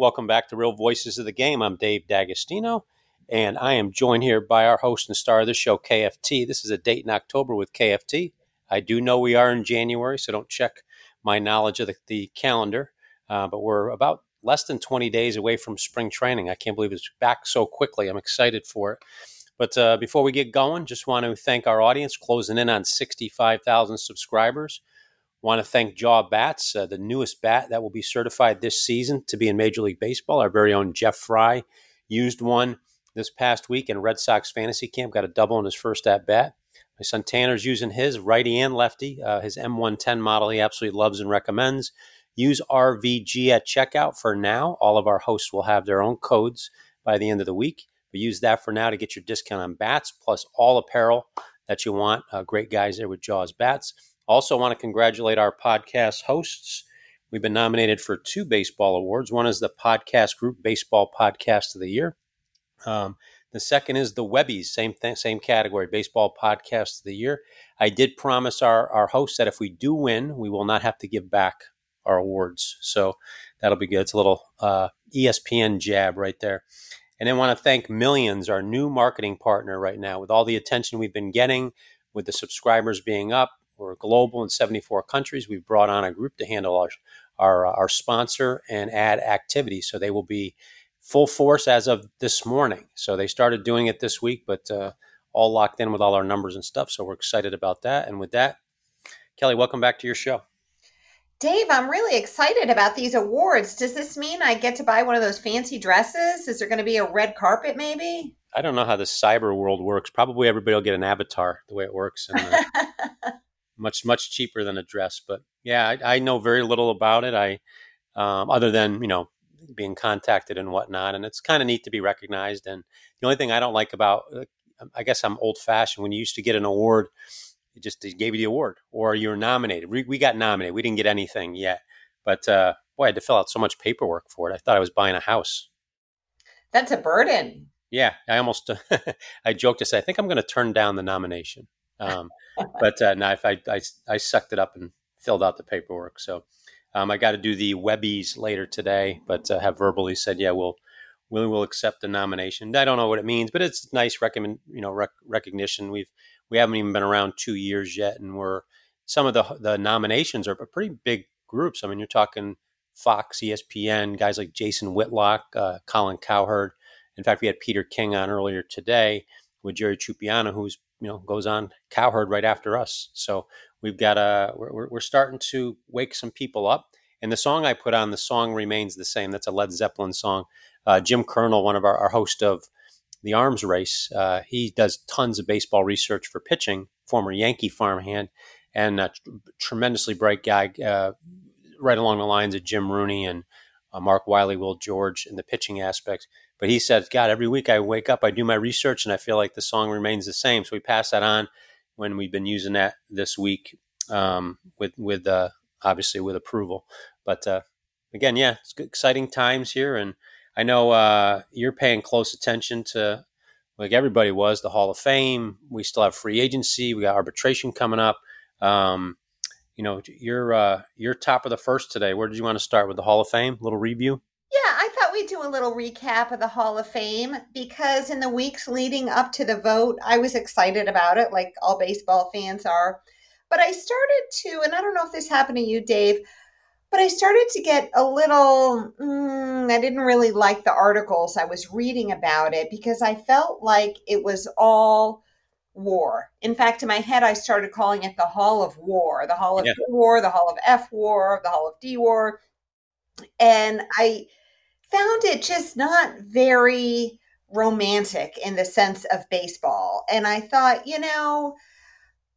Welcome back to Real Voices of the Game. I'm Dave D'Agostino, and I am joined here by our host and star of the show, KFT. This is a date in October with KFT. I do know we are in January, so don't check my knowledge of the, the calendar, uh, but we're about less than 20 days away from spring training. I can't believe it's back so quickly. I'm excited for it. But uh, before we get going, just want to thank our audience, closing in on 65,000 subscribers. Want to thank Jaw Bats, uh, the newest bat that will be certified this season to be in Major League Baseball. Our very own Jeff Frye used one this past week in Red Sox fantasy camp, got a double in his first at bat. My son Tanner's using his righty and lefty, uh, his M110 model he absolutely loves and recommends. Use RVG at checkout for now. All of our hosts will have their own codes by the end of the week. But use that for now to get your discount on bats plus all apparel that you want. Uh, great guys there with Jaws Bats. Also, want to congratulate our podcast hosts. We've been nominated for two baseball awards. One is the Podcast Group Baseball Podcast of the Year. Um, the second is the Webbies, same thing, same category, Baseball Podcast of the Year. I did promise our, our hosts that if we do win, we will not have to give back our awards. So that'll be good. It's a little uh, ESPN jab right there. And then want to thank Millions, our new marketing partner right now, with all the attention we've been getting, with the subscribers being up. We're global in 74 countries. We've brought on a group to handle our our, our sponsor and ad activity. So they will be full force as of this morning. So they started doing it this week, but uh, all locked in with all our numbers and stuff. So we're excited about that. And with that, Kelly, welcome back to your show. Dave, I'm really excited about these awards. Does this mean I get to buy one of those fancy dresses? Is there going to be a red carpet maybe? I don't know how the cyber world works. Probably everybody will get an avatar the way it works. And, uh, much, much cheaper than a dress. But yeah, I, I know very little about it. I, um, other than, you know, being contacted and whatnot. And it's kind of neat to be recognized. And the only thing I don't like about, uh, I guess I'm old fashioned. When you used to get an award, it just they gave you the award or you were nominated. We, we got nominated. We didn't get anything yet, but uh, boy, I had to fill out so much paperwork for it. I thought I was buying a house. That's a burden. Yeah, I almost I joked to say I think I'm going to turn down the nomination, um, but uh, no, I, I I sucked it up and filled out the paperwork. So um, I got to do the Webbies later today, but uh, have verbally said yeah we'll we will accept the nomination. I don't know what it means, but it's nice recommend you know rec- recognition. We've we haven't even been around two years yet, and we're some of the the nominations are pretty big groups. I mean, you're talking Fox, ESPN, guys like Jason Whitlock, uh, Colin Cowherd. In fact, we had Peter King on earlier today with Jerry Trupiano, who's you know goes on Cowherd right after us. So we've got a we're, we're starting to wake some people up. And the song I put on, the song remains the same. That's a Led Zeppelin song. Uh, Jim Kernel, one of our, our host of the arms race. Uh, he does tons of baseball research for pitching, former Yankee farmhand, and a tremendously bright guy, uh, right along the lines of Jim Rooney and uh, Mark Wiley, Will George in the pitching aspects. But he said, God, every week I wake up, I do my research, and I feel like the song remains the same. So we pass that on when we've been using that this week um, with with uh, obviously with approval. But uh, again, yeah, it's exciting times here, and I know uh, you're paying close attention to, like everybody was, the Hall of Fame. We still have free agency. We got arbitration coming up. Um, you know, you're uh, you're top of the first today. Where did you want to start with the Hall of Fame? Little review. Yeah, I thought we'd do a little recap of the Hall of Fame because in the weeks leading up to the vote, I was excited about it, like all baseball fans are. But I started to, and I don't know if this happened to you, Dave but I started to get a little, mm, I didn't really like the articles I was reading about it because I felt like it was all war. In fact, in my head, I started calling it the Hall of War, the Hall of yeah. War, the Hall of F War, the Hall of D War. And I found it just not very romantic in the sense of baseball. And I thought, you know,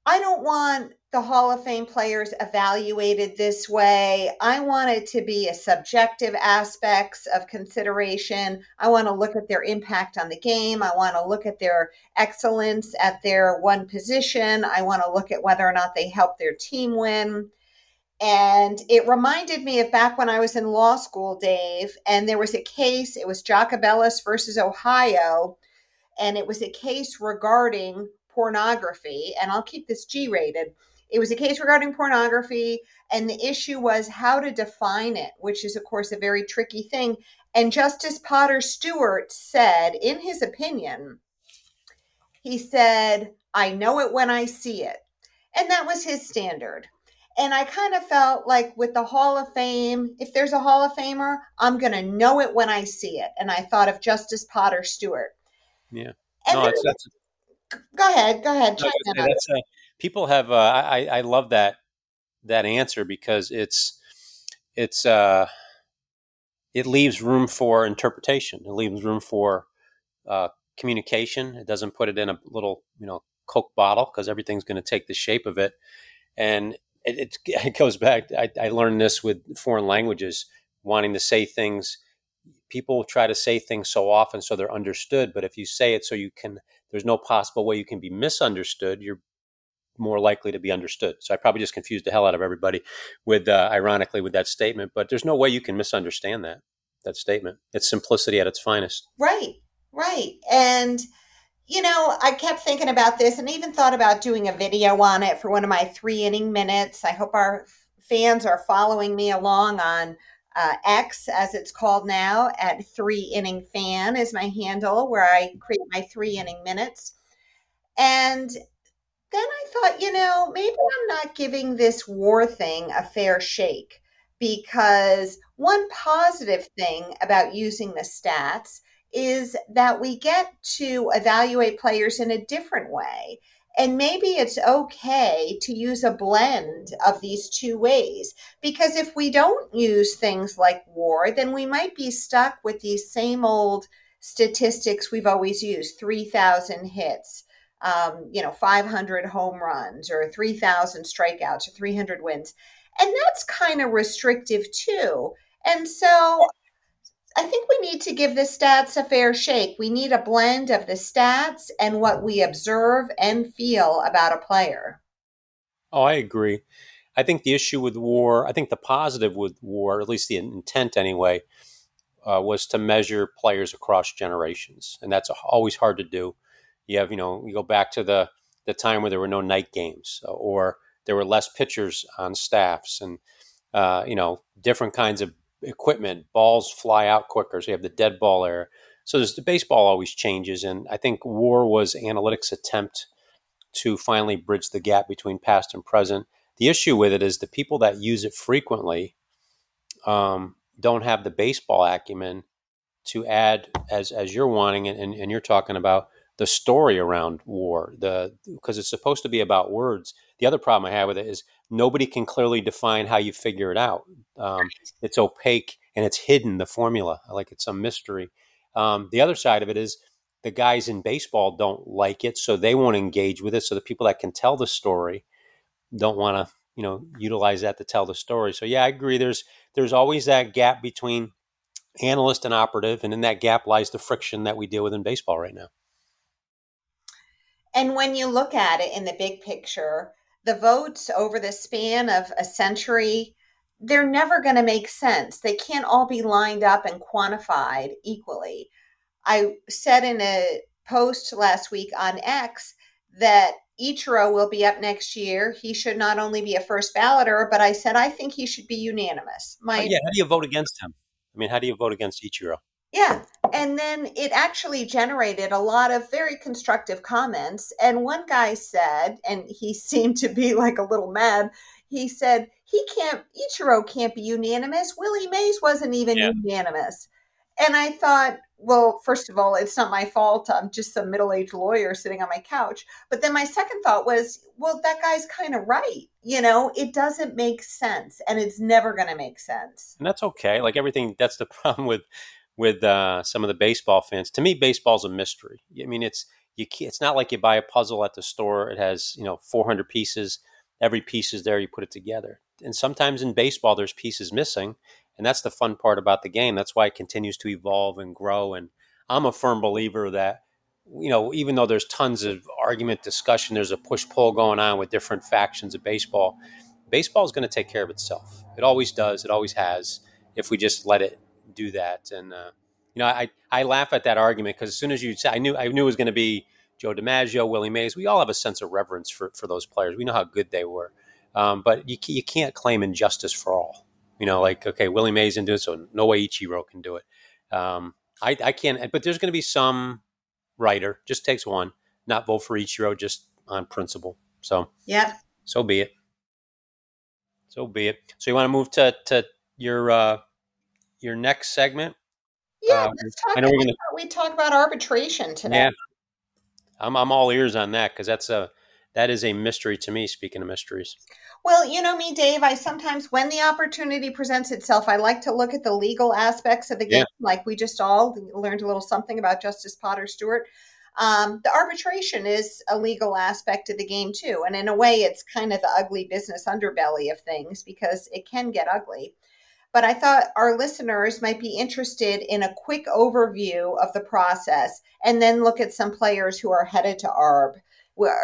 I don't want the Hall of Fame players evaluated this way. I want it to be a subjective aspects of consideration. I want to look at their impact on the game. I want to look at their excellence at their one position. I want to look at whether or not they help their team win. And it reminded me of back when I was in law school, Dave, and there was a case, it was Jacobellis versus Ohio, and it was a case regarding pornography, and I'll keep this G rated it was a case regarding pornography, and the issue was how to define it, which is, of course, a very tricky thing. And Justice Potter Stewart said, in his opinion, he said, I know it when I see it. And that was his standard. And I kind of felt like with the Hall of Fame, if there's a Hall of Famer, I'm going to know it when I see it. And I thought of Justice Potter Stewart. Yeah. And No, it's, that's, go ahead, go ahead. No, that's, uh, people have. Uh, I I love that that answer because it's it's uh, it leaves room for interpretation. It leaves room for uh, communication. It doesn't put it in a little you know Coke bottle because everything's going to take the shape of it. And it, it, goes back. I, I learned this with foreign languages, wanting to say things. People try to say things so often so they're understood, but if you say it so you can, there's no possible way you can be misunderstood. You're more likely to be understood. So I probably just confused the hell out of everybody with, uh, ironically, with that statement. But there's no way you can misunderstand that that statement. It's simplicity at its finest. Right, right. And, you know, I kept thinking about this and even thought about doing a video on it for one of my three inning minutes. I hope our fans are following me along on uh, X, as it's called now, at three inning fan is my handle where I create my three inning minutes. And then I thought, you know, maybe I'm not giving this war thing a fair shake because one positive thing about using the stats is that we get to evaluate players in a different way. And maybe it's okay to use a blend of these two ways. Because if we don't use things like war, then we might be stuck with these same old statistics we've always used 3,000 hits, um, you know, 500 home runs, or 3,000 strikeouts, or 300 wins. And that's kind of restrictive too. And so I think we need to give the stats a fair shake. We need a blend of the stats and what we observe and feel about a player. Oh, I agree. I think the issue with war, I think the positive with war, at least the intent anyway, uh, was to measure players across generations, and that's always hard to do. You have, you know, you go back to the the time where there were no night games, or there were less pitchers on staffs, and uh, you know, different kinds of equipment. Balls fly out quicker, so you have the dead ball era. So the baseball always changes, and I think war was analytics' attempt to finally bridge the gap between past and present. The issue with it is the people that use it frequently um, don't have the baseball acumen to add, as as you're wanting, and, and you're talking about the story around war. The because it's supposed to be about words. The other problem I have with it is nobody can clearly define how you figure it out. Um, it's opaque and it's hidden. The formula, like it's a mystery. Um, the other side of it is the guys in baseball don't like it, so they won't engage with it. So the people that can tell the story don't want to, you know, utilize that to tell the story. So yeah, I agree. There's there's always that gap between analyst and operative, and in that gap lies the friction that we deal with in baseball right now. And when you look at it in the big picture, the votes over the span of a century, they're never going to make sense. They can't all be lined up and quantified equally. I said in a post last week on X that Ichiro will be up next year. He should not only be a first balloter, but I said I think he should be unanimous. My oh, yeah, how do you vote against him? I mean, how do you vote against Ichiro? Yeah. And then it actually generated a lot of very constructive comments. And one guy said, and he seemed to be like a little mad, he said, he can't, Ichiro can't be unanimous. Willie Mays wasn't even Yeah. unanimous. And I thought, well, first of all, it's not my fault. I'm just some middle aged lawyer sitting on my couch. But then my second thought was, well, that guy's kind of right. You know, it doesn't make sense and it's never going to make sense. and that's okay. Like everything, that's the problem with with uh, some of the baseball fans. To me, baseball's a mystery. I mean, it's you. It's not like you buy a puzzle at the store. It has you know 400 pieces. Every piece is there. You put it together. And sometimes in baseball, there's pieces missing, and that's the fun part about the game. That's why it continues to evolve and grow. And I'm a firm believer that you know, even though there's tons of argument, discussion, there's a push pull going on with different factions of baseball. Baseball is going to take care of itself. It always does. It always has. If we just let it do that, and uh, you know, I I laugh at that argument because as soon as you say, I knew I knew it was going to be Joe DiMaggio, Willie Mays, we all have a sense of reverence for, for those players. We know how good they were. Um, but you, you can't claim injustice for all. You know, like, okay, Willie Mays didn't do it, so no way Ichiro can do it. Um, I, I can't, but there's going to be some writer, just takes one, not vote for Ichiro just on principle. So, yeah, so be it. So be it. So you want to move to, to your, uh, your next segment? Yeah, let's talk I know we're gonna, we talk about arbitration today. Yeah, I'm I'm all ears on that because that's a that is a mystery to me. Speaking of mysteries, well, you know me, Dave. I sometimes, when the opportunity presents itself, I like to look at the legal aspects of the game. Yeah. Like we just all learned a little something about Justice Potter Stewart. Um, the arbitration is a legal aspect of the game too, and in a way, it's kind of the ugly business underbelly of things because it can get ugly. But I thought our listeners might be interested in a quick overview of the process, and then look at some players who are headed to ARB.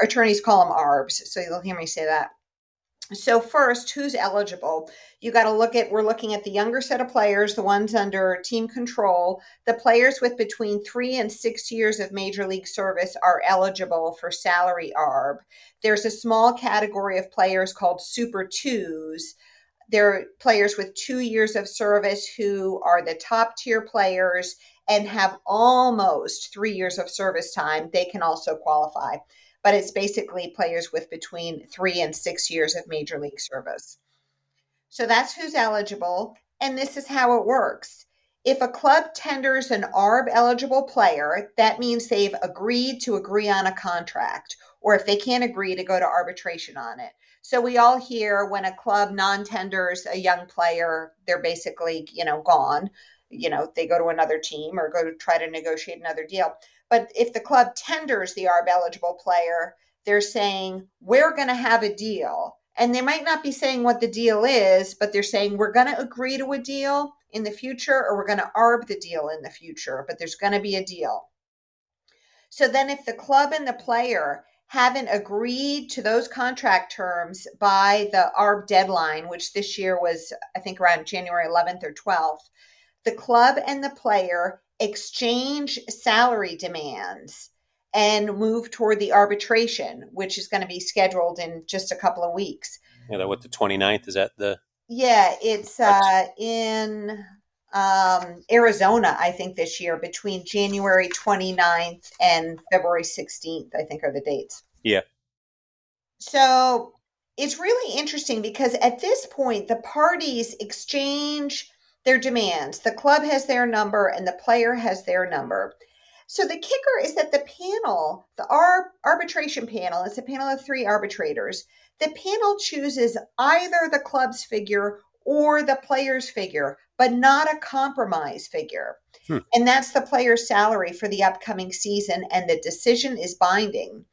Attorneys call them ARBs, so you'll hear me say that. So first, who's eligible? You got to look at we're looking at the younger set of players, the ones under team control. The players with between 3 and 6 years of major league service are eligible for salary arb. There's a small category of players called super 2s. They're players with 2 years of service who are the top tier players and have almost 3 years of service time. They can also qualify but it's basically players with between three and six years of major league service. So that's who's eligible. And this is how it works. If a club tenders an ARB eligible player, that means they've agreed to agree on a contract, or if they can't agree, to go to arbitration on it. So we all hear when a club non tenders a young player, they're basically, you know, gone. You know, they go to another team or go to try to negotiate another deal. But if the club tenders the ARB eligible player, they're saying, we're going to have a deal. And they might not be saying what the deal is, but they're saying, we're going to agree to a deal in the future or we're going to ARB the deal in the future, but there's going to be a deal. So then, if the club and the player haven't agreed to those contract terms by the ARB deadline, which this year was, I think, around January 11th or 12th, the club and the player exchange salary demands and move toward the arbitration, which is going to be scheduled in just a couple of weeks. Yeah, that what the 29th is that the Yeah, it's uh, in um, Arizona, I think this year between January 29th and February 16th, I think are the dates. Yeah. So, it's really interesting because at this point the parties exchange their demands. The club has their number and the player has their number. So the kicker is that the panel, the Ar- arbitration panel, it's a panel of three arbitrators. The panel chooses either the club's figure or the player's figure, but not a compromise figure. Hmm. And that's the player's salary for the upcoming season, and the decision is binding.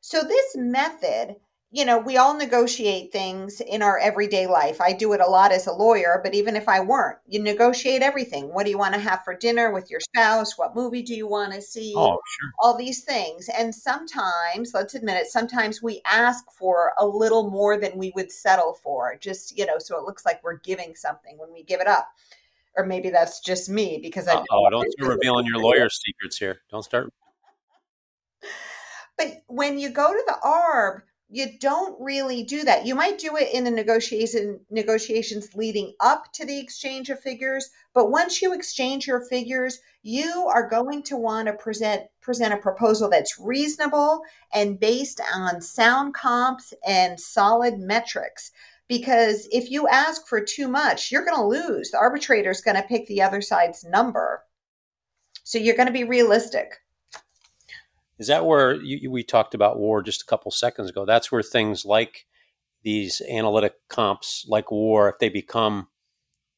So, this method you know, we all negotiate things in our everyday life. I do it a lot as a lawyer, but even if I weren't, you negotiate everything. What do you want to have for dinner with your spouse? What movie do you want to see? Oh, sure. All these things. And sometimes, let's admit it, sometimes we ask for a little more than we would settle for, just, you know, so it looks like we're giving something when we give it up. Or maybe that's just me because I. Oh, don't start revealing your lawyer secrets here. Don't start. But when you go to the ARB, you don't really do that. You might do it in the negotiation negotiations leading up to the exchange of figures, but once you exchange your figures, you are going to want to present present a proposal that's reasonable and based on sound comps and solid metrics. Because if you ask for too much, you're going to lose. The arbitrator is going to pick the other side's number. So you're going to be realistic. Is that where you, we talked about war just a couple seconds ago? That's where things like these analytic comps, like war, if they become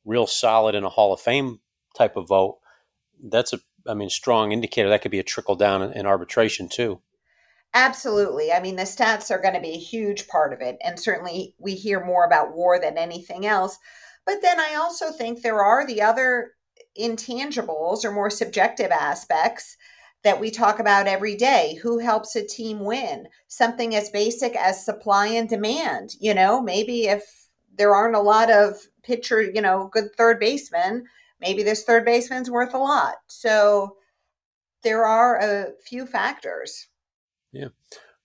real solid in a Hall of Fame type of vote, that's a, I mean, strong indicator that could be a trickle down in, in arbitration too. Absolutely. I mean, the stats are going to be a huge part of it. And certainly we hear more about war than anything else. But then I also think there are the other intangibles or more subjective aspects that we talk about every day. Who helps a team win? Something as basic as supply and demand. You know, maybe if there aren't a lot of pitcher, you know, good third baseman, maybe this third baseman's worth a lot. So there are a few factors. Yeah.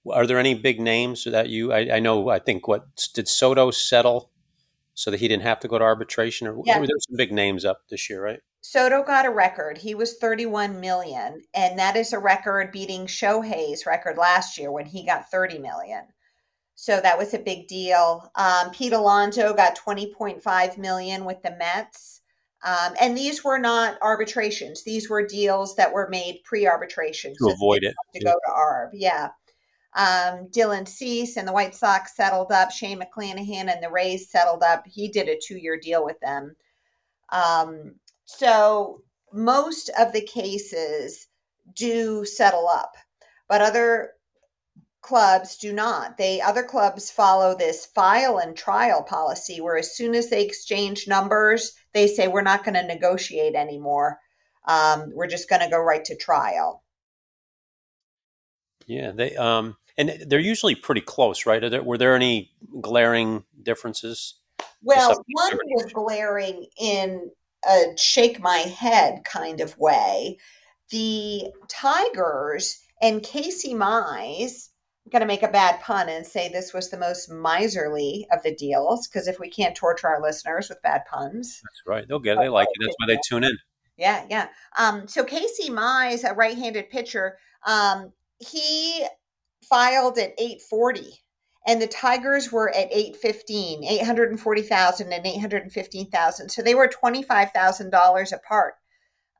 Are there any big names that you? I, I know. I think what did Soto settle so that he didn't have to go to arbitration, or Yeah. there were some big names up this year, right? Soto got a record. He was 31 million, and that is a record beating Shohei's record last year when he got 30 million. So that was a big deal. Um, Pete Alonso got 20.5 million with the Mets. Um, and these were not arbitrations. These were deals that were made pre-arbitration To avoid it. to go to ARB. Yeah. Um, Dylan Cease and the White Sox settled up. Shane McClanahan and the Rays settled up. He did a two-year deal with them. Um, so most of the cases do settle up, but other clubs do not. They other clubs follow this file and trial policy where as soon as they exchange numbers, they say we're not going to negotiate anymore. Um, we're just going to go right to trial. Yeah, they um, and they're usually pretty close, right? Are there, were there any glaring differences? Well, one was glaring in a shake my head kind of way. The Tigers and Casey Mize, I'm going to make a bad pun and say this was the most miserly of the deals because if we can't torture our listeners with bad puns, That's right. They'll get it. They like it. That's why they tune in. yeah, yeah. Um, so Casey Mize, a right-handed pitcher, um, he filed at 840 and the Tigers were at 815, 840,000 and 815,000. So they were $25,000 apart.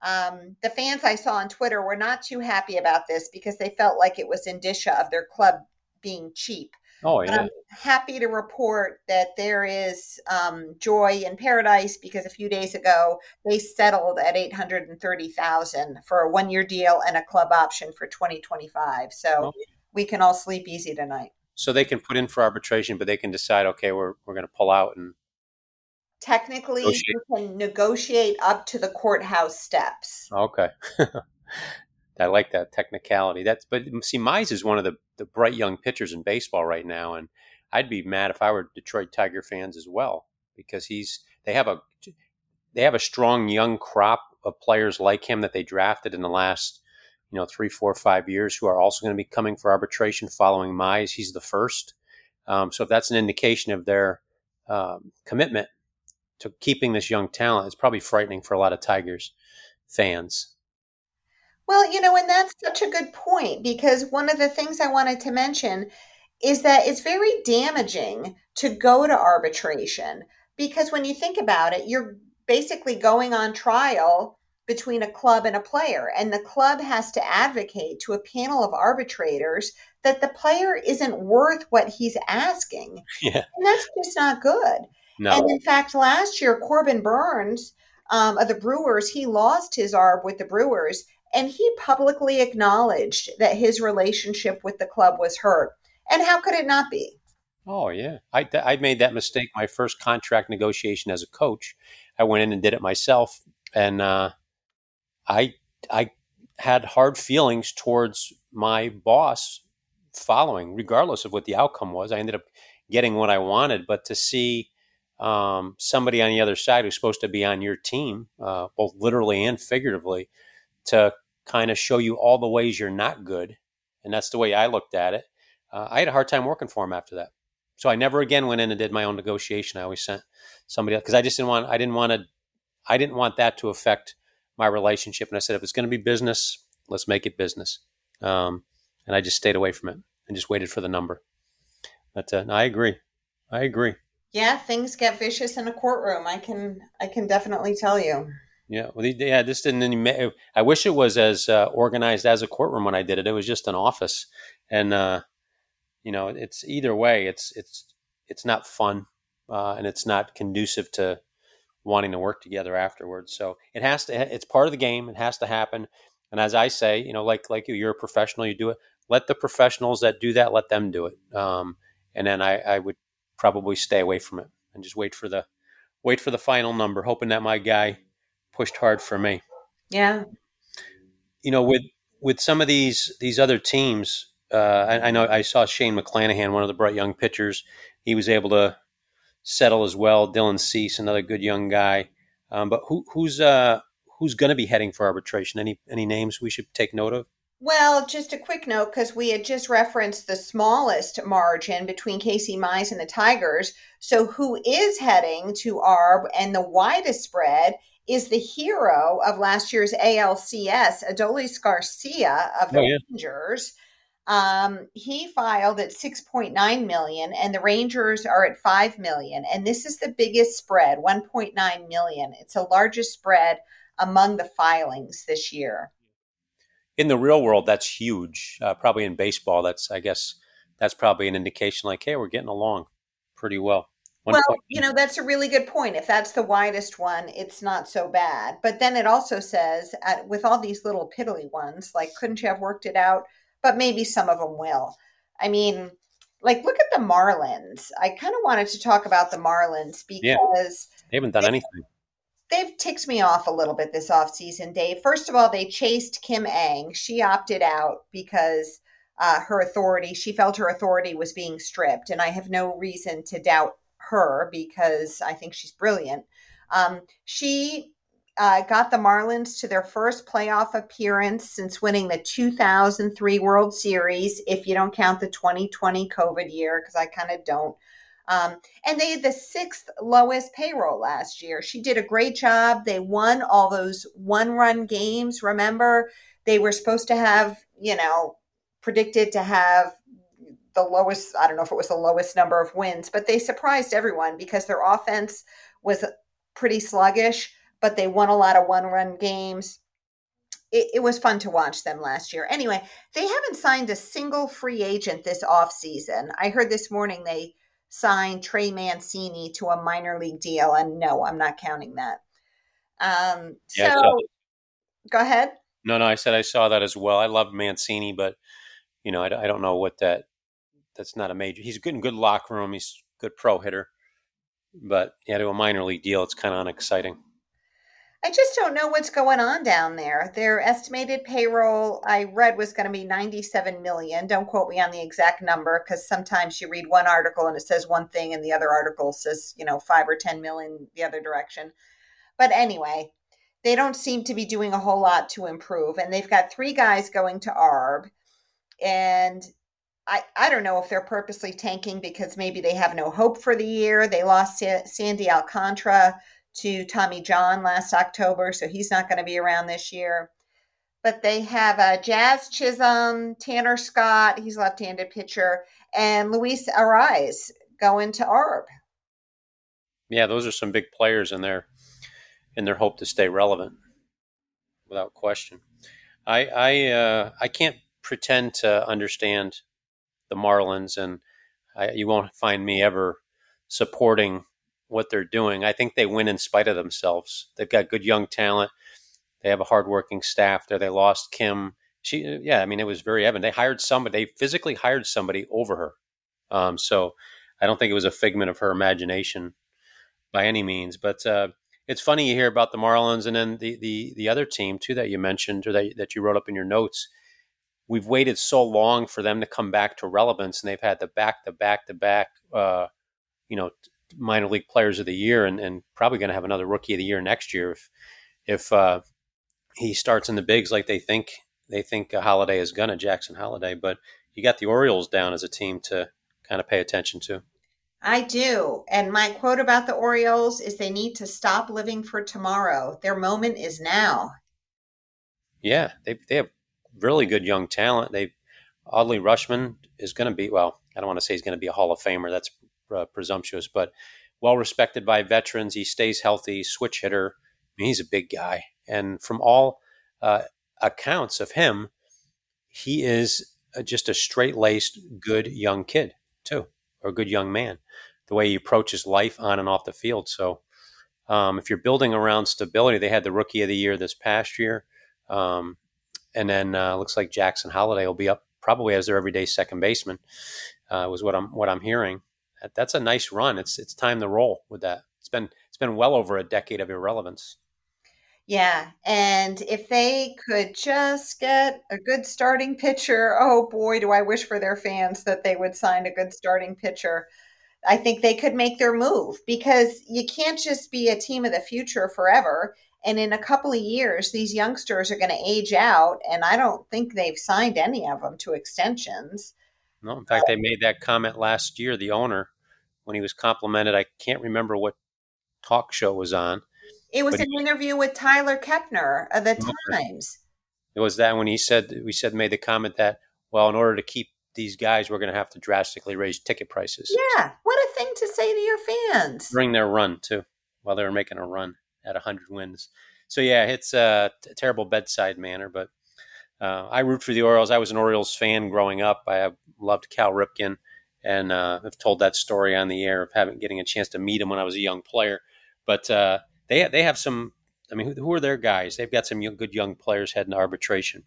Um, the fans I saw on Twitter were not too happy about this because they felt like it was indicia of their club being cheap. Oh But yeah. I'm happy to report that there is um, joy in paradise because a few days ago they settled at 830,000 for a one-year deal and a club option for 2025. So Okay. we can all sleep easy tonight. So they can put in for arbitration, but they can decide, okay, we're we're going to pull out and Technically, Negotiate. you can negotiate up to the courthouse steps. okay. I like that technicality. That's but see, Mize is one of the the bright young pitchers in baseball right now, and I'd be mad if I were Detroit Tiger fans as well because he's they have a they have a strong young crop of players like him that they drafted in the last you know three, four, five years who are also going to be coming for arbitration following Mize. He's the first, um, so if that's an indication of their um, commitment to keeping this young talent, it's probably frightening for a lot of Tigers fans. Well, you know, and that's such a good point because one of the things I wanted to mention is that it's very damaging to go to arbitration because when you think about it, you're basically going on trial between a club and a player, and the club has to advocate to a panel of arbitrators that the player isn't worth what he's asking. Yeah. And that's just not good. No, And in fact, last year, Corbin Burnes um, of the Brewers, he lost his ARB with the Brewers, and he publicly acknowledged that his relationship with the club was hurt. And how could it not be? Oh yeah, I I made that mistake my first contract negotiation as a coach. I went in and did it myself, and uh, I I had hard feelings towards my boss following, regardless of what the outcome was. I ended up getting what I wanted, but to see um, somebody on the other side who's supposed to be on your team, uh, both literally and figuratively, to kind of show you all the ways you're not good, and that's the way I looked at it. Uh, I had a hard time working for him after that. So I never again went in and did my own negotiation. I always sent somebody because I just didn't want. I didn't want to. I didn't want that to affect my relationship. And I said, if it's going to be business, let's make it business. Um, and I just stayed away from it and just waited for the number. But uh, no, I agree. I agree. Yeah, things get vicious in a courtroom. I can I can definitely tell you. Yeah. Well, yeah. This didn't. I wish it was as uh, organized as a courtroom when I did it. It was just an office, and uh, you know, it's either way. It's it's it's not fun, uh, and it's not conducive to wanting to work together afterwards. So it has to. It's part of the game. It has to happen. And as I say, you know, like like you, you're a professional. You do it. Let the professionals that do that. Let them do it. Um, and then I, I would probably stay away from it and just wait for the wait for the final number, hoping that my guy pushed hard for me. Yeah. You know, with with some of these these other teams, uh, I, I know I saw Shane McClanahan, one of the bright young pitchers. He was able to settle as well. Dylan Cease, another good young guy. Um, but who, who's uh, who's going to be heading for arbitration? Any any names we should take note of? Well, just a quick note because we had just referenced the smallest margin between Casey Mize and the Tigers. So, who is heading to ARB and the widest spread is the hero of last year's ALCS, Adolis Garcia of the oh, yeah. Rangers. Um, he filed at 6.9 million and the Rangers are at 5 million. And this is the biggest spread, 1.9 million. It's the largest spread among the filings this year. In the real world, that's huge. Uh, probably in baseball, that's, I guess, that's probably an indication like, hey, we're getting along pretty well. One well, point. you know, that's a really good point. If that's the widest one, it's not so bad. But then it also says, at, with all these little piddly ones, like, couldn't you have worked it out? But maybe some of them will. I mean, like, look at the Marlins. I kind of wanted to talk about the Marlins because yeah, they haven't done they, anything. They've ticked me off a little bit this offseason, Dave. First of all, they chased Kim Ng. She opted out because uh, her authority, she felt her authority was being stripped. And I have no reason to doubt her because I think she's brilliant. Um, she uh, got the Marlins to their first playoff appearance since winning the 2003 World Series, if you don't count the 2020 COVID year, because I kind of don't. Um, and they had the sixth lowest payroll last year. She did a great job. They won all those one run games. Remember, they were supposed to have, you know, predicted to have the lowest, I don't know if it was the lowest number of wins, but they surprised everyone because their offense was pretty sluggish, but they won a lot of one run games. It, it, was fun to watch them last year. Anyway, they haven't signed a single free agent this offseason. I heard this morning they signed Trey Mancini to a minor league deal, and no, I'm not counting that. Um, yeah, so, go ahead. No, no, I said I saw that as well. I love Mancini, but you know, I, I don't know what that that's not a major. He's good in good locker room. He's good pro hitter, but yeah, to a minor league deal, it's kind of unexciting. I just don't know what's going on down there. Their estimated payroll I read was going to be 97 million. Don't quote me on the exact number because sometimes you read one article and it says one thing and the other article says, you know, 5 or 10 million the other direction. But anyway, they don't seem to be doing a whole lot to improve and they've got three guys going to ARB and I, I don't know if they're purposely tanking because maybe they have no hope for the year. They lost Sandy Alcantara to Tommy John last October, so he's not going to be around this year. But they have uh, Jazz Chisholm, Tanner Scott, he's left-handed pitcher, and Luis Arraez going to ARB. Yeah, those are some big players in their in their hope to stay relevant, without question. I I uh, I can't pretend to understand the Marlins, and I, you won't find me ever supporting what they're doing. I think they win in spite of themselves. They've got good young talent. They have a hardworking staff there. They lost Kim. She, yeah, I mean, it was very evident. They hired somebody. They physically hired somebody over her. Um, so I don't think it was a figment of her imagination by any means. But uh, it's funny you hear about the Marlins and then the the the other team too that you mentioned or that that you wrote up in your notes we've waited so long for them to come back to relevance, and they've had the back to back to back, uh, you know, minor league players of the year, and, and probably going to have another rookie of the year next year if if uh, he starts in the bigs like they think they think Holliday is going to Jackson Holliday. But you got the Orioles down as a team to kind of pay attention to. I do. And my quote about the Orioles is they need to stop living for tomorrow. Their moment is now. Yeah, they, they have really good young talent. They Adley Rutschman is going to be well. I don't want to say he's going to be a Hall of Famer. That's uh, presumptuous, but well respected by veterans. He stays healthy, switch hitter. I mean, he's a big guy, and from all uh, accounts of him, he is just a straight laced, good young kid too, or a good young man. The way he approaches life on and off the field. So, um, if you're building around stability, they had the rookie of the year this past year. Um, and then uh, looks like Jackson Holliday will be up probably as their everyday second baseman. Uh, was what I'm what I'm hearing. That, that's a nice run. It's it's time to roll with that. It's been it's been well over a decade of irrelevance. Yeah, and if they could just get a good starting pitcher, oh boy, do I wish for their fans that they would sign a good starting pitcher. I think they could make their move because you can't just be a team of the future forever And in a couple of years, these youngsters are going to age out, and I don't think they've signed any of them to extensions. No, in fact, they made that comment last year. The owner, when he was complimented, I can't remember what talk show was on. It was an he, interview with Tyler Kepner of the Times. It was that when he said we said made the comment that well, in order to keep these guys, we're going to have to drastically raise ticket prices. Yeah, what a thing to say to your fans. During their run too, while they were making a run at 100 wins. So yeah, it's a terrible bedside manner, but uh, I root for the Orioles. I was an Orioles fan growing up. I loved Cal Ripken, and uh, I've told that story on the air of having getting a chance to meet him when I was a young player. But uh, they they have some. I mean, who, who are their guys? They've got some young, good young players heading to arbitration.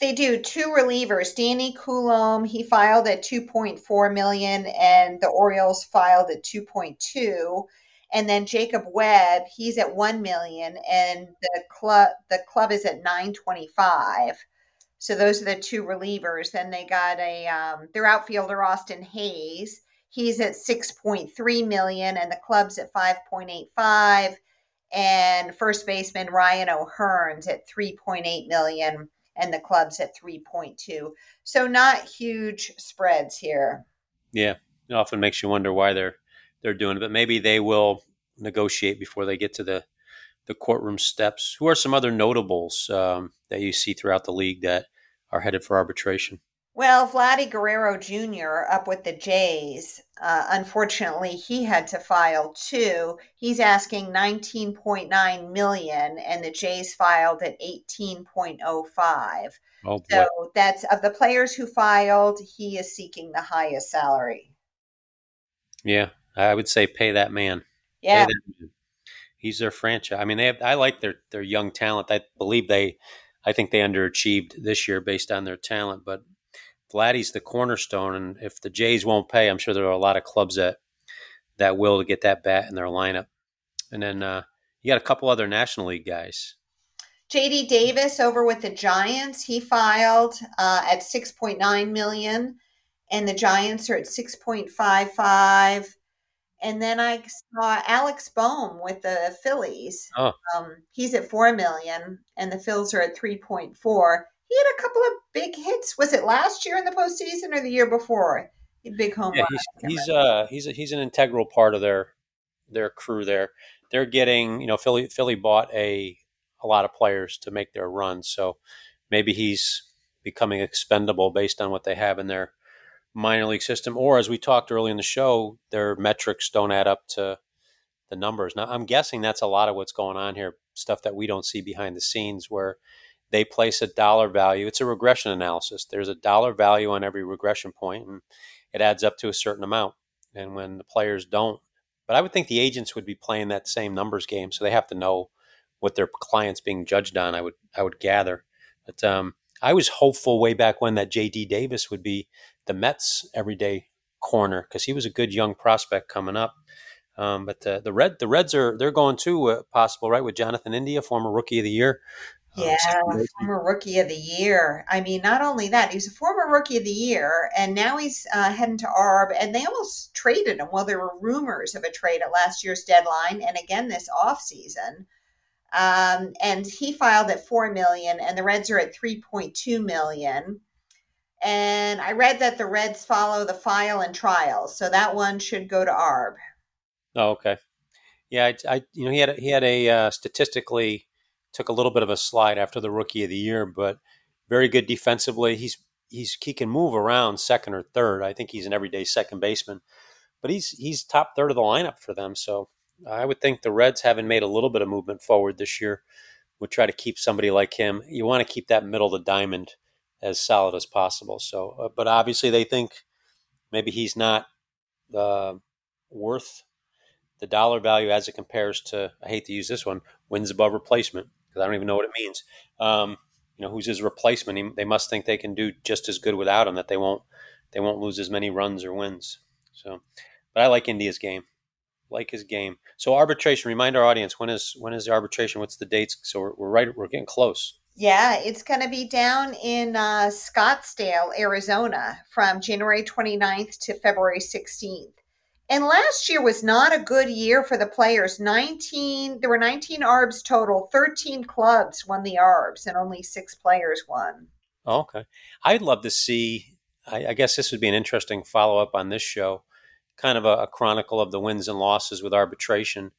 They do two relievers. Danny Coulombe, he filed at 2.4 million, and the Orioles filed at 2.2 and then Jacob Webb, he's at one million, and the club the club is at nine twenty five. So those are the two relievers. Then they got a um, their outfielder Austin Hays. He's at six point three million, and the club's at five point eight five. And first baseman Ryan O'Hearn's at three point eight million, and the club's at three point two. So not huge spreads here. Yeah, it often makes you wonder why they're they're doing it, but maybe they will negotiate before they get to the the courtroom steps. Who are some other notables um, that you see throughout the league that are headed for arbitration? Well, Vladdy Guerrero Jr. up with the Jays. Uh, unfortunately, he had to file too. He's asking 19.9 million, and the Jays filed at 18.05. Oh, so that's of the players who filed, he is seeking the highest salary. Yeah, I would say pay that man. Yeah. He's their franchise. I mean, they have, I like their their young talent. I believe they, I think they underachieved this year based on their talent. But Vladdy's the cornerstone, and if the Jays won't pay, I'm sure there are a lot of clubs that that will to get that bat in their lineup. And then uh, you got a couple other National League guys. JD Davis over with the Giants. He filed uh, at 6.9 million, and the Giants are at 6.55. And then I saw Alex Bohm with the Phillies. Oh. Um, he's at four million, and the Phils are at three point four. He had a couple of big hits. Was it last year in the postseason or the year before? Big home yeah, He's he's, uh, he's a, he's an integral part of their their crew. There, they're getting you know Philly Philly bought a a lot of players to make their run, so maybe he's becoming expendable based on what they have in their minor league system, or as we talked early in the show, their metrics don't add up to the numbers. Now, I'm guessing that's a lot of what's going on here, stuff that we don't see behind the scenes, where they place a dollar value. It's a regression analysis. There's a dollar value on every regression point, and it adds up to a certain amount. And when the players don't, but I would think the agents would be playing that same numbers game, so they have to know what their clients being judged on. I would I would gather, but um, I was hopeful way back when that J.D. Davis would be the Mets everyday corner because he was a good young prospect coming up. Um, but the, the red the Reds are they're going too uh, possible right with Jonathan India, former Rookie of the Year. Um, yeah, um, former Rookie of the Year. I mean, not only that, he's a former Rookie of the Year, and now he's uh, heading to ARB. And they almost traded him. Well, there were rumors of a trade at last year's deadline, and again this off season. Um, and he filed at four million, and the Reds are at three point two million. And I read that the Reds follow the file and trial, so that one should go to ARB. Oh, okay. Yeah, I, I you know he had he had a uh, statistically took a little bit of a slide after the rookie of the year, but very good defensively. He's he's he can move around second or third. I think he's an everyday second baseman, but he's he's top third of the lineup for them. So I would think the Reds, having made a little bit of movement forward this year, would try to keep somebody like him. You want to keep that middle of the diamond as solid as possible. So, uh, but obviously they think maybe he's not uh, worth the dollar value as it compares to. I hate to use this one, wins above replacement because I don't even know what it means. Um, you know, who's his replacement? He, they must think they can do just as good without him. That they won't they won't lose as many runs or wins. So, but I like India's game. Like his game. So arbitration. Remind our audience when is when is the arbitration? What's the dates? So we're, we're right. We're getting close. Yeah, it's going to be down in uh, Scottsdale, Arizona from January 29th to February 16th. And last year was not a good year for the players. 19, there were 19 ARBs total. 13 clubs won the ARBs, and only six players won. okay. I'd love to see, I, I guess this would be an interesting follow up on this show, kind of a, a, chronicle of the wins and losses with arbitration.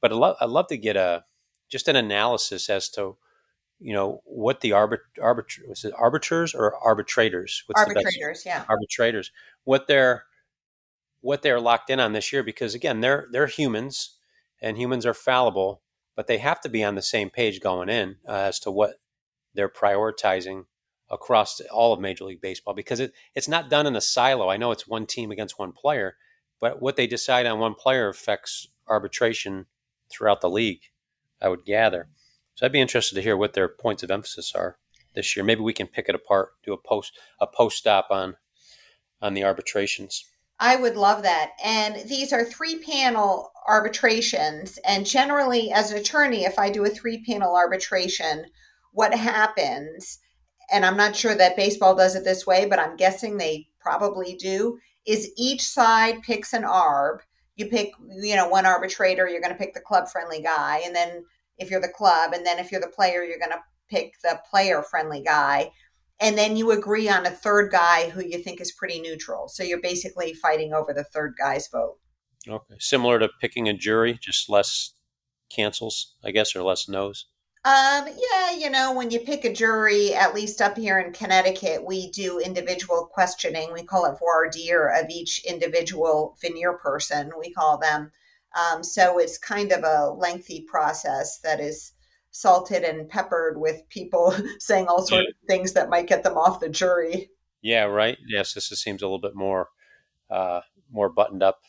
But I'd, lo- I'd love to get a just an analysis as to you know what the arbit arbit was it arbiters or arbitrators? What's arbitrators yeah. Arbitrators. What they're what they're locked in on this year because again they're they're humans and humans are fallible but they have to be on the same page going in uh, as to what they're prioritizing across all of major league baseball because it, it's not done in a silo. I know it's one team against one player but what they decide on one player affects arbitration throughout the league i would gather so I'd be interested to hear what their points of emphasis are this year. Maybe we can pick it apart, do a post a post stop on on the arbitrations. I would love that. And these are three panel arbitrations. And generally, as an attorney, if I do a three panel arbitration, what happens, and I'm not sure that baseball does it this way, but I'm guessing they probably do, is each side picks an arb. You pick, you know, one arbitrator, you're going to pick the club friendly guy. And then if you're the club. And then if you're the player, you're going to pick the player friendly guy. And then you agree on a third guy who you think is pretty neutral. So you're basically fighting over the third guy's vote. Okay. Similar to picking a jury, just less cancels, I guess, or less no's. Um, yeah, you know, when you pick a jury, at least up here in Connecticut, we do individual questioning. We call it voir dire of each individual venire person, we call them. Um, so it's kind of a lengthy process that is salted and peppered with people saying all sorts yeah. of things that might get them off the jury. Yeah, right. Yes, this seems a little bit more uh, more buttoned up,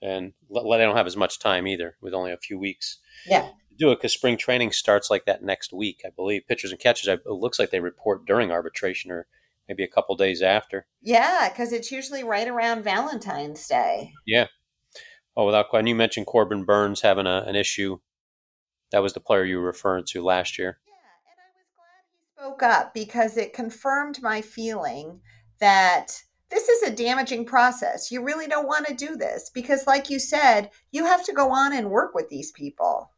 and let they don't have as much time either, with only a few weeks. Yeah, do it because spring training starts like that next week, I believe. Pitchers and catchers, it looks like they report during arbitration or maybe a couple days after. Yeah, because it's usually right around Valentine's Day. Yeah, Oh, without question. You mentioned Corbin Burnes having a, an issue. That was the player you were referring to last year. Yeah, and I was glad he spoke up because it confirmed my feeling that this is a damaging process. You really don't want to do this because, like you said, you have to go on and work with these people.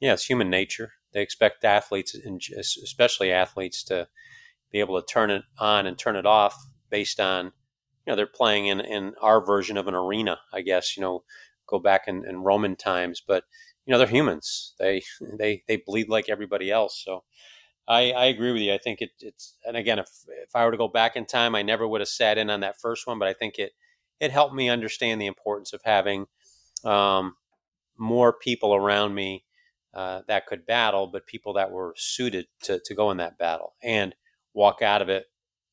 Yeah, it's human nature. They expect athletes, especially athletes, to be able to turn it on and turn it off based on you know they're playing in in our version of an arena i guess you know go back in, in roman times but you know they're humans. They they they bleed like everybody else. So i i agree with you. I think it, it's and again if if i were to go back in time i never would have sat in on that first one but i think it it helped me understand the importance of having um, more people around me uh, that could battle but people that were suited to to go in that battle and walk out of it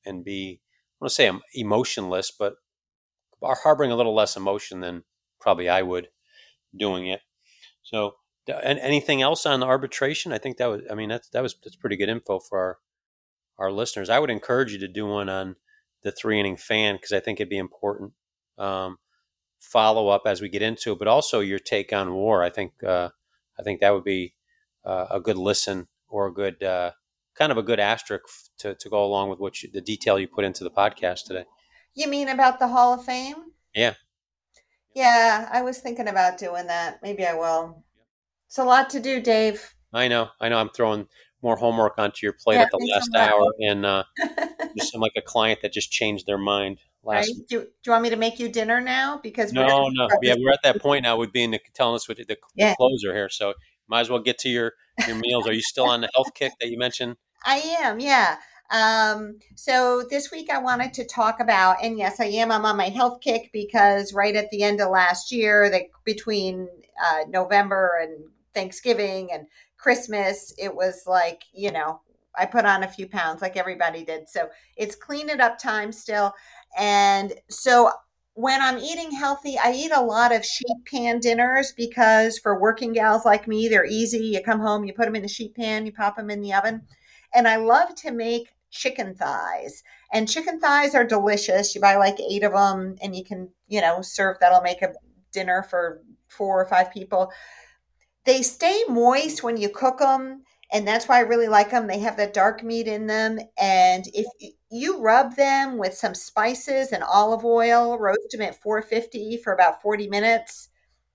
and be I want to say I'm emotionless, but are harboring a little less emotion than probably I would doing it. So, and anything else on arbitration? I think that was, I mean, that's, that was, that's pretty good info for our, our listeners. I would encourage you to do one on the three inning fan because I think it'd be important. Um, follow up as we get into it, but also your take on WAR. I think, uh, I think that would be uh, a good listen or a good, uh, kind of a good asterisk to, to go along with what you, the detail you put into the podcast today. You mean about the Hall of Fame? Yeah. Yeah, I was thinking about doing that. Maybe I will. It's a lot to do, Dave. I know. I know. I'm throwing more homework onto your plate yeah, at the last hour, and uh, just I'm like a client that just changed their mind last. Right? Do, do, you want me to make you dinner now? Because no, no, yeah, we're at that point now with being the, telling us what the, the yeah. closer here. So might as well get to your your meals. Are you still on the health kick that you mentioned? I am, yeah. Um, so this week I wanted to talk about, and yes, I am. I'm on my health kick because right at the end of last year, that between uh, November and Thanksgiving and Christmas, it was like you know I put on a few pounds like everybody did. So it's clean it up time still, and so when I'm eating healthy, I eat a lot of sheet pan dinners because for working gals like me, they're easy. You come home, you put them in the sheet pan, you pop them in the oven. And I love to make chicken thighs. And chicken thighs are delicious. You buy like eight of them and you can, you know, serve that'll make a dinner for four or five people. They stay moist when you cook them and that's why I really like them. They have that dark meat in them, and if you rub them with some spices and olive oil, roast them at 450 for about 40 minutes,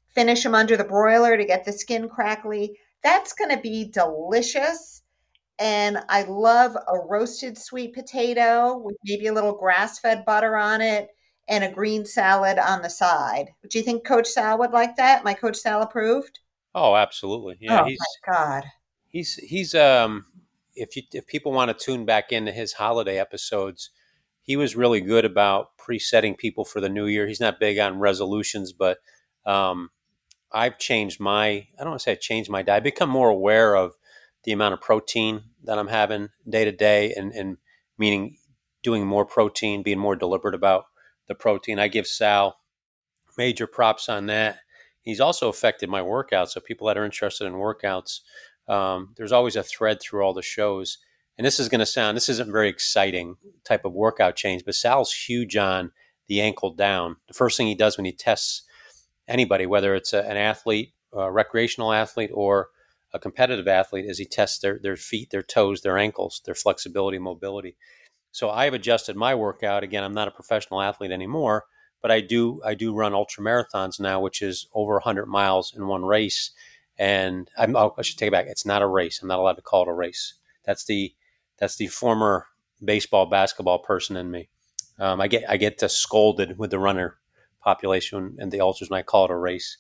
finish them under the broiler to get the skin crackly. That's going to be delicious. And I love a roasted sweet potato with maybe a little grass fed butter on it and a green salad on the side. Do you think Coach Sal would like that? My Coach Sal approved? Oh, absolutely. Yeah, oh, he's, my God. He's, he's, um, if you, if people want to tune back into his holiday episodes, he was really good about presetting people for the new year. He's not big on resolutions, but, um, I've changed my, I don't want to say I changed my diet. I've become more aware of the amount of protein that I'm having day to day and, and meaning doing more protein, being more deliberate about the protein. I give Sal major props on that. He's also affected my workouts. So people that are interested in workouts, um, there's always a thread through all the shows. And this is going to sound, this isn't very exciting type of workout change, but Sal's huge on the ankle down. The first thing he does when he tests anybody, whether it's a, an athlete, a recreational athlete, or a competitive athlete is he tests their, their feet, their toes, their ankles, their flexibility, mobility. So I've adjusted my workout. Again, I'm not a professional athlete anymore, but I do I do run ultra marathons now, which is over 100 miles in one race. And I'm, oh, I should take it back. It's not a race. I'm not allowed to call it a race. That's the that's the former baseball basketball person in me. Um, I get I get scolded with the runner population and the ultras when I call it a race.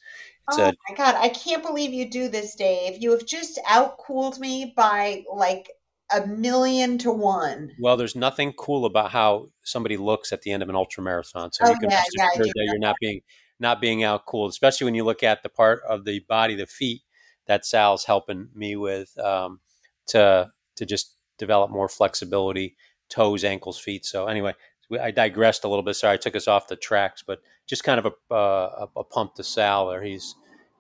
It's oh a, my god, I can't believe you do this, Dave. You have just outcooled me by like a million to one. Well, there's nothing cool about how somebody looks at the end of an ultra marathon. So oh, you can yeah, yeah, that you're not being not being outcooled, especially when you look at the part of the body, the feet that Sal's helping me with um, to to just develop more flexibility, toes, ankles, feet. So anyway, I digressed a little bit. Sorry, I took us off the tracks, but just kind of a uh, a, pump to Sal there. He's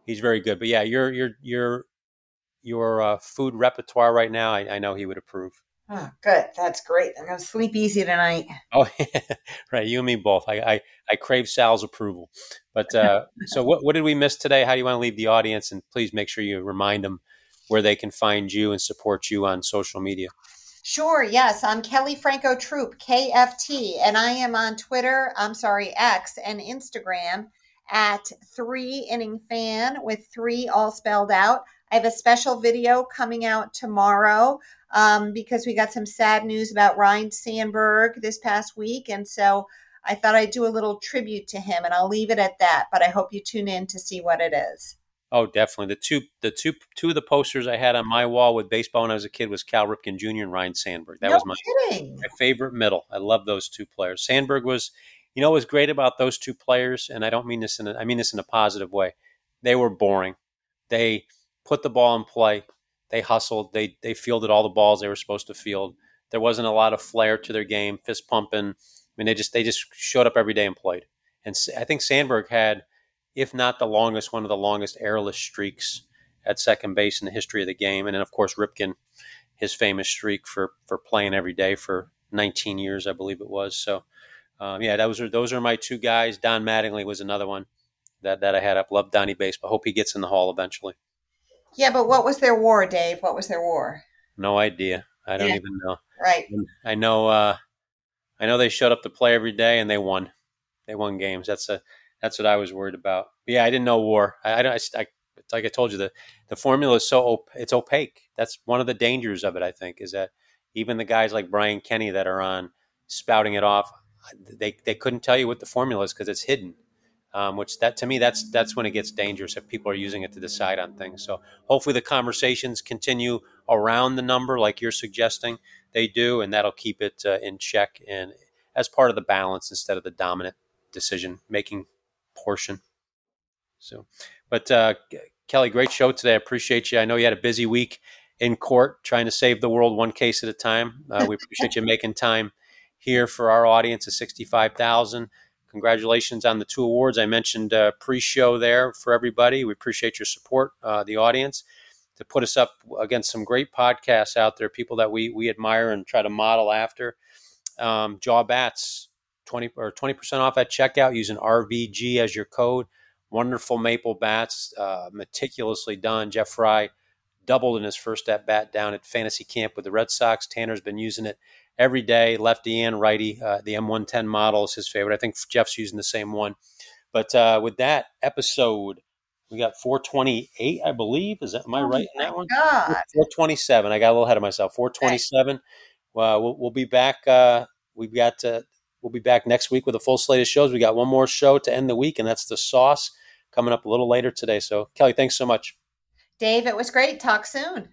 he's very good. But yeah, your your your your uh, food repertoire right now, I, I, know he would approve. Oh, good. That's great. I'm gonna sleep easy tonight. Oh, right. You and me both. I I, I crave Sal's approval. But uh, so, what what did we miss today? How do you want to leave the audience? And please make sure you remind them where they can find you and support you on social media. Sure, yes. I'm Kelley Franco Throop, KFT, and I am on Twitter, I'm sorry, X and Instagram at three inning fan with three all spelled out. I have a special video coming out tomorrow um, because we got some sad news about Ryne Sandberg this past week. And so I thought I'd do a little tribute to him, and I'll leave it at that. But I hope you tune in to see what it is. Oh, definitely. The two, the two, two of the posters I had on my wall with baseball when I was a kid was Cal Ripken Jr. and Ryne Sandberg. That no was my, my favorite middle. I love those two players. Sandberg was, you know, what was great about those two players, and I don't mean this in, a, I mean this in a positive way. They were boring. They put the ball in play. They hustled. They they fielded all the balls they were supposed to field. There wasn't a lot of flair to their game, fist pumping. I mean, they just they just showed up every day and played. And I think Sandberg had if not the longest, one of the longest airless streaks at second base in the history of the game. And then, of course, Ripken, his famous streak for for playing every day for 19 years, I believe it was. So, um, yeah, those are those are my two guys. Don Mattingly was another one that that I had up. Love Donnie Base, but hope he gets in the Hall eventually. Yeah, but what was their WAR, Dave? What was their WAR? No idea. I don't yeah. even know. Right. I know. Uh, I know they showed up to play every day and they won. They won games. That's a that's what I was worried about. But yeah, I didn't know WAR. I, I, I, like I told you, the the formula is so op- it's opaque. That's one of the dangers of it. I think is that even the guys like Brian Kenny that are on spouting it off, they they couldn't tell you what the formula is because it's hidden. Um, which that to me that's that's when it gets dangerous if people are using it to decide on things. So hopefully the conversations continue around the number like you're suggesting they do, and that'll keep it uh, in check and as part of the balance instead of the dominant decision making portion. So, but uh, Kelley, great show today. I appreciate you. I know you had a busy week in court trying to save the world one case at a time. Uh, we appreciate you making time here for our audience of 65,000. Congratulations on the two awards. I mentioned uh, pre-show there for everybody. We appreciate your support, uh, the audience, to put us up against some great podcasts out there, people that we we admire and try to model after. Um, Jaw Bats 20 or 20% off at checkout using RVG as your code. Wonderful maple bats, uh, meticulously done. Jeff Frye doubled in his first at bat down at fantasy camp with the Red Sox. Tanner's been using it every day, lefty and righty. Uh, the M110 model is his favorite. I think Jeff's using the same one. But uh, with that episode, we got 428, I believe. Is that am I oh right in that one? 427. I got a little ahead of myself. 427. Well, we'll, we'll be back. Uh, we've got uh, we'll be back next week with a full slate of shows. We got one more show to end the week, and that's the sauce coming up a little later today. So, Kelley, thanks so much. Dave, it was great. Talk soon.